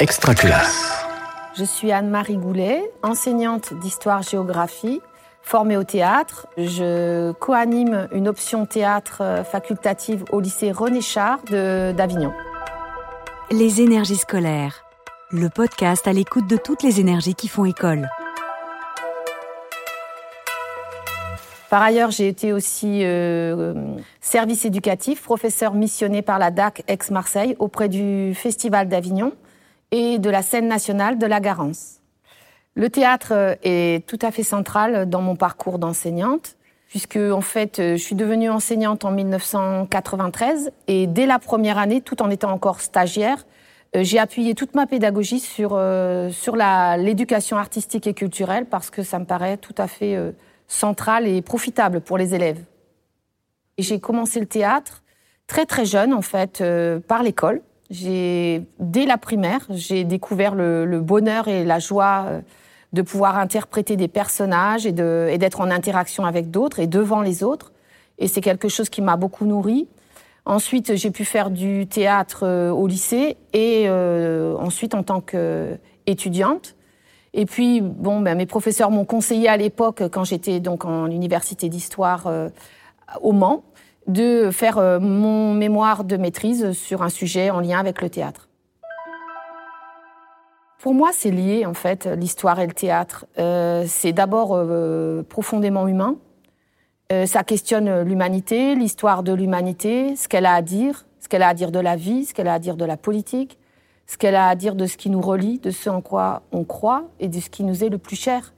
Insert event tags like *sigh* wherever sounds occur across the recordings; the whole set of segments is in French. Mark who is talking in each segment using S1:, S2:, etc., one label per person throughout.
S1: Extra classe.
S2: Je suis Anne-Marie Goulet, enseignante d'histoire-géographie, formée au théâtre. Je co-anime une option théâtre facultative au lycée René Char d'Avignon.
S3: Les énergies scolaires, le podcast à l'écoute de toutes les énergies qui font école.
S2: Par ailleurs, j'ai été aussi euh, service éducatif, professeur missionné par la DAC Aix-Marseille auprès du Festival d'Avignon et de la scène nationale de la Garance. Le théâtre euh, est tout à fait central dans mon parcours d'enseignante, puisque en fait, euh, je suis devenue enseignante en 1993 et dès la première année, tout en étant encore stagiaire, j'ai appuyé toute ma pédagogie sur, sur l'éducation artistique et culturelle parce que ça me paraît tout à fait centrale et profitable pour les élèves. J'ai commencé le théâtre très très jeune en fait euh, par l'école. Dès la primaire, j'ai découvert le, bonheur et la joie euh, de pouvoir interpréter des personnages et d'être en interaction avec d'autres et devant les autres. Et c'est quelque chose qui m'a beaucoup nourri. Ensuite, j'ai pu faire du théâtre euh, au lycée et ensuite en tant qu'étudiante. Et puis, bon, ben, mes professeurs m'ont conseillé à l'époque, quand j'étais donc en université d'histoire euh, au Mans, de faire euh, mon mémoire de maîtrise sur un sujet en lien avec le théâtre. Pour moi, c'est lié, en fait, l'histoire et le théâtre. Euh, c'est d'abord profondément humain. ça questionne l'humanité, l'histoire de l'humanité, ce qu'elle a à dire, ce qu'elle a à dire de la vie, ce qu'elle a à dire de la politique, ce qu'elle a à dire de ce qui nous relie, de ce en quoi on croit et de ce qui nous est le plus cher.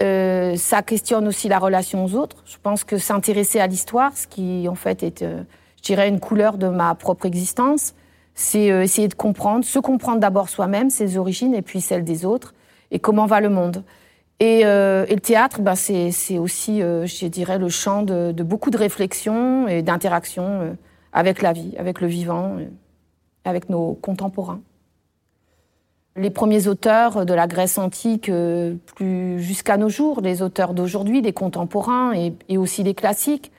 S2: Euh, ça questionne aussi la relation aux autres. Je pense que s'intéresser à l'histoire, ce qui en fait est, euh, je dirais, une couleur de ma propre existence, c'est euh, essayer de comprendre, se comprendre d'abord soi-même, ses origines, et puis celles des autres, et comment va le monde. Et, et le théâtre, ben, c'est aussi, je dirais, le champ de, de beaucoup de réflexion et d'interaction avec la vie, avec le vivant, avec nos contemporains les premiers auteurs de la Grèce antique, euh, plus jusqu'à nos jours, les auteurs d'aujourd'hui, les contemporains et, aussi les classiques,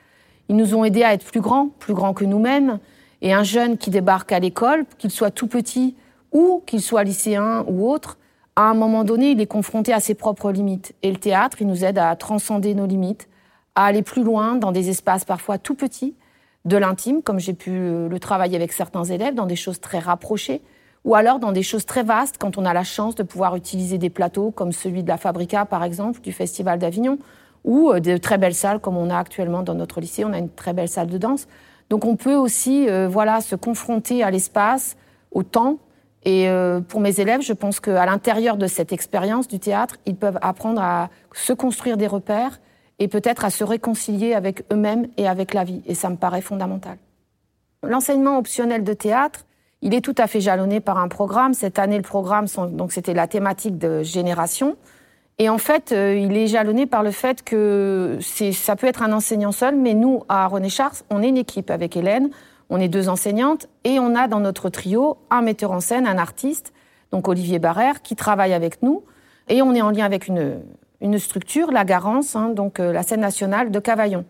S2: ils nous ont aidés à être plus grands, plus grands que nous-mêmes. Et un jeune qui débarque à l'école, qu'il soit tout petit ou qu'il soit lycéen ou autre, à un moment donné, il est confronté à ses propres limites. Et le théâtre, il nous aide à transcender nos limites, à aller plus loin dans des espaces parfois tout petits, de l'intime, comme j'ai pu le travailler avec certains élèves, dans des choses très rapprochées, ou alors dans des choses très vastes, quand on a la chance de pouvoir utiliser des plateaux comme celui de la Fabrica, par exemple, du Festival d'Avignon, ou euh, de très belles salles comme on a actuellement dans notre lycée. On a une très belle salle de danse. Donc on peut aussi euh, voilà, se confronter à l'espace, au temps. Et euh, pour mes élèves, je pense qu'à l'intérieur de cette expérience du théâtre, ils peuvent apprendre à se construire des repères et peut-être à se réconcilier avec eux-mêmes et avec la vie. Et ça me paraît fondamental. L'enseignement optionnel de théâtre, il est tout à fait jalonné par un programme. Cette année, le programme, donc c'était la thématique de génération. Et en fait, euh, il est jalonné par le fait que ça peut être un enseignant seul, mais nous, à René Chars, on est une équipe avec Hélène, on est deux enseignantes, et on a dans notre trio un metteur en scène, un artiste, donc Olivier Barrère, qui travaille avec nous, et on est en lien avec une, une structure, la Garance, hein, donc euh, la scène nationale de Cavaillon.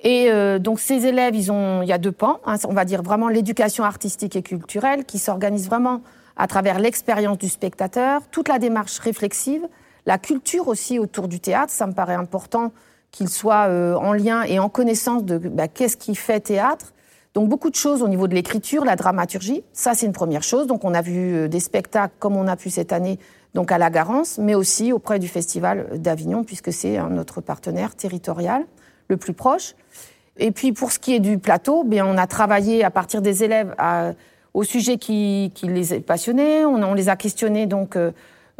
S2: Et euh, donc ces élèves, ils ont, il y a deux pans, hein, on va dire vraiment l'éducation artistique et culturelle qui s'organise vraiment à travers l'expérience du spectateur, toute la démarche réflexive, la culture aussi autour du théâtre, ça me paraît important qu'il soit euh, en lien et en connaissance de bah, qu'est-ce qui fait théâtre. Donc beaucoup de choses au niveau de l'écriture, la dramaturgie, ça c'est une première chose. Donc on a vu euh, des spectacles comme on a pu cette année donc à la Garance, mais aussi auprès du Festival d'Avignon puisque c'est notre partenaire territorial le plus proche. Et puis pour ce qui est du plateau, bien on a travaillé à partir des élèves au sujet qui, les passionnait. On, on, les a questionnés donc euh,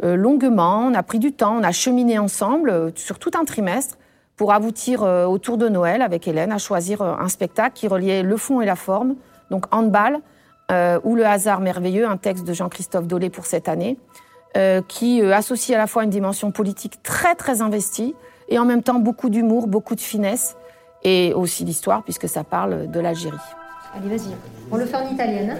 S2: euh, longuement. On a pris du temps, on a cheminé ensemble euh, sur tout un trimestre pour aboutir autour de Noël avec Hélène à choisir un spectacle qui reliait le fond et la forme. Donc handball ou le hasard merveilleux, un texte de Jean-Christophe Dolé pour cette année, qui associe à la fois une dimension politique très très investie et en même temps beaucoup d'humour, beaucoup de finesse et aussi l'histoire puisque ça parle de l'Algérie.
S4: Allez, vas-y. On le fait en italienne.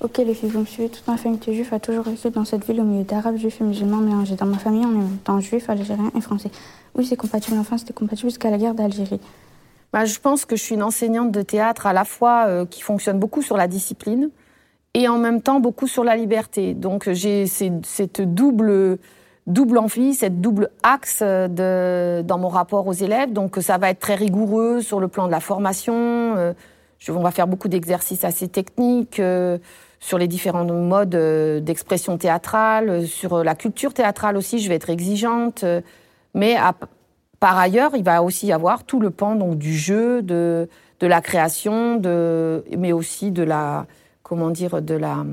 S5: Ok, les filles, vous me suivez. Toute ma famille était juive, a toujours resté dans cette ville au milieu d'arabes, juifs et musulmans mélangés. Dans ma famille, on est en même temps juif, algérien et français. Oui, c'est compatible. Enfin, c'était compatible jusqu'à la guerre d'Algérie.
S2: Bah, je pense que je suis une enseignante de théâtre à la fois euh, qui fonctionne beaucoup sur la discipline et en même temps beaucoup sur la liberté. Donc j'ai cette double double envie, cette double axe de, dans mon rapport aux élèves. Donc ça va être très rigoureux sur le plan de la formation. Euh, on va faire beaucoup d'exercices assez techniques euh, sur les différents modes euh, d'expression théâtrale, sur la culture théâtrale aussi. Je vais être exigeante, mais par ailleurs, il va aussi y avoir tout le pan donc du jeu, de, de la création, de, mais aussi de la comment dire, de la,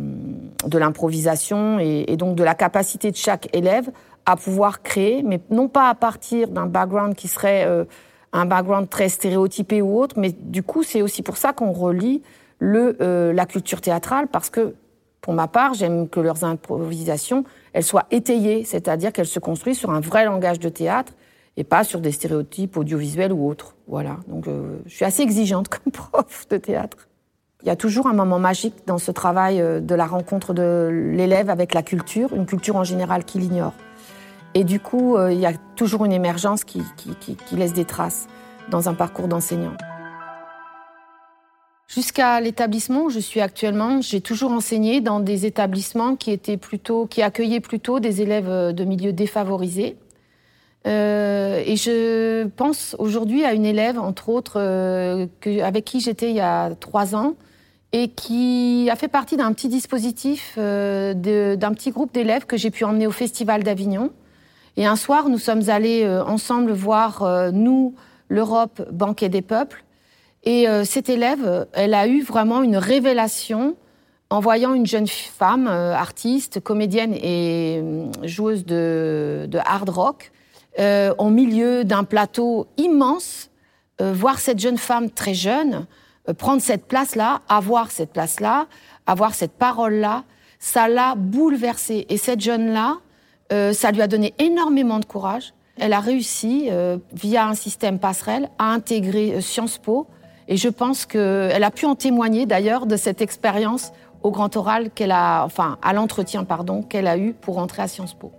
S2: de l'improvisation et, donc de la capacité de chaque élève à pouvoir créer, mais non pas à partir d'un background qui serait euh, un background très stéréotypé ou autre, mais du coup, c'est aussi pour ça qu'on relie le, euh, la culture théâtrale, parce que, pour ma part, j'aime que leurs improvisations, elles soient étayées, c'est-à-dire qu'elles se construisent sur un vrai langage de théâtre et pas sur des stéréotypes audiovisuels ou autres. Voilà. Donc, euh, je suis assez exigeante *laughs* comme prof de théâtre. Il y a toujours un moment magique dans ce travail euh, de la rencontre de l'élève avec la culture, une culture en général qu'il ignore. Et du coup, euh, il y a toujours une émergence qui, laisse des traces dans un parcours d'enseignant. Jusqu'à l'établissement où je suis actuellement, j'ai toujours enseigné dans des établissements qui étaient plutôt, qui accueillaient plutôt des élèves euh, de milieux défavorisés. et je pense aujourd'hui à une élève, entre autres, avec qui j'étais il y a trois ans, et qui a fait partie d'un petit dispositif, euh, d'un petit groupe d'élèves que j'ai pu emmener au Festival d'Avignon. Et un soir, nous sommes allés euh, ensemble voir, euh, nous, l'Europe, banquet des peuples. Et cette élève, elle a eu vraiment une révélation en voyant une jeune femme, artiste, comédienne et joueuse de, de hard rock, au milieu d'un plateau immense, voir cette jeune femme très jeune, euh, prendre cette place-là, avoir cette place-là, avoir cette parole-là, ça l'a bouleversée. Et cette jeune-là, euh, ça lui a donné énormément de courage. Elle a réussi, euh, via un système passerelle, à intégrer Sciences Po. Et je pense qu'elle a pu en témoigner d'ailleurs de cette expérience au grand oral qu'elle a, enfin, à l'entretien, pardon, qu'elle a eu pour entrer à Sciences Po.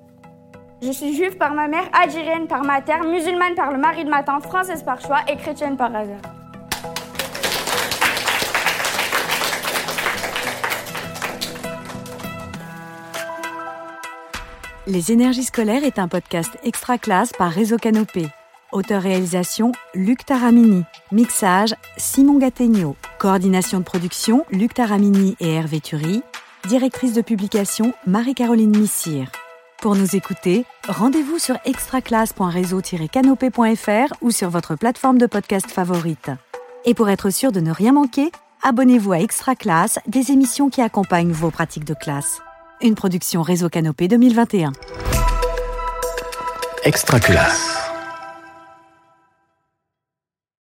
S5: Je suis juive par ma mère, algérienne par ma terre, musulmane par le mari de ma tante, française par choix et chrétienne par hasard.
S3: Les énergies scolaires est un podcast extra classe par Réseau Canopé. Auteur-réalisation Luc Taramini. Mixage Simon Gattegno. Coordination de production Luc Taramini et Hervé Thury. Directrice de publication Marie-Caroline Missire. Pour nous écouter, rendez-vous sur extraclasse.réseau-canopé.fr ou sur votre plateforme de podcast favorite. Et pour être sûr de ne rien manquer, abonnez-vous à Extra Classe, des émissions qui accompagnent vos pratiques de classe une production Réseau Canopé 2021.
S1: Extra.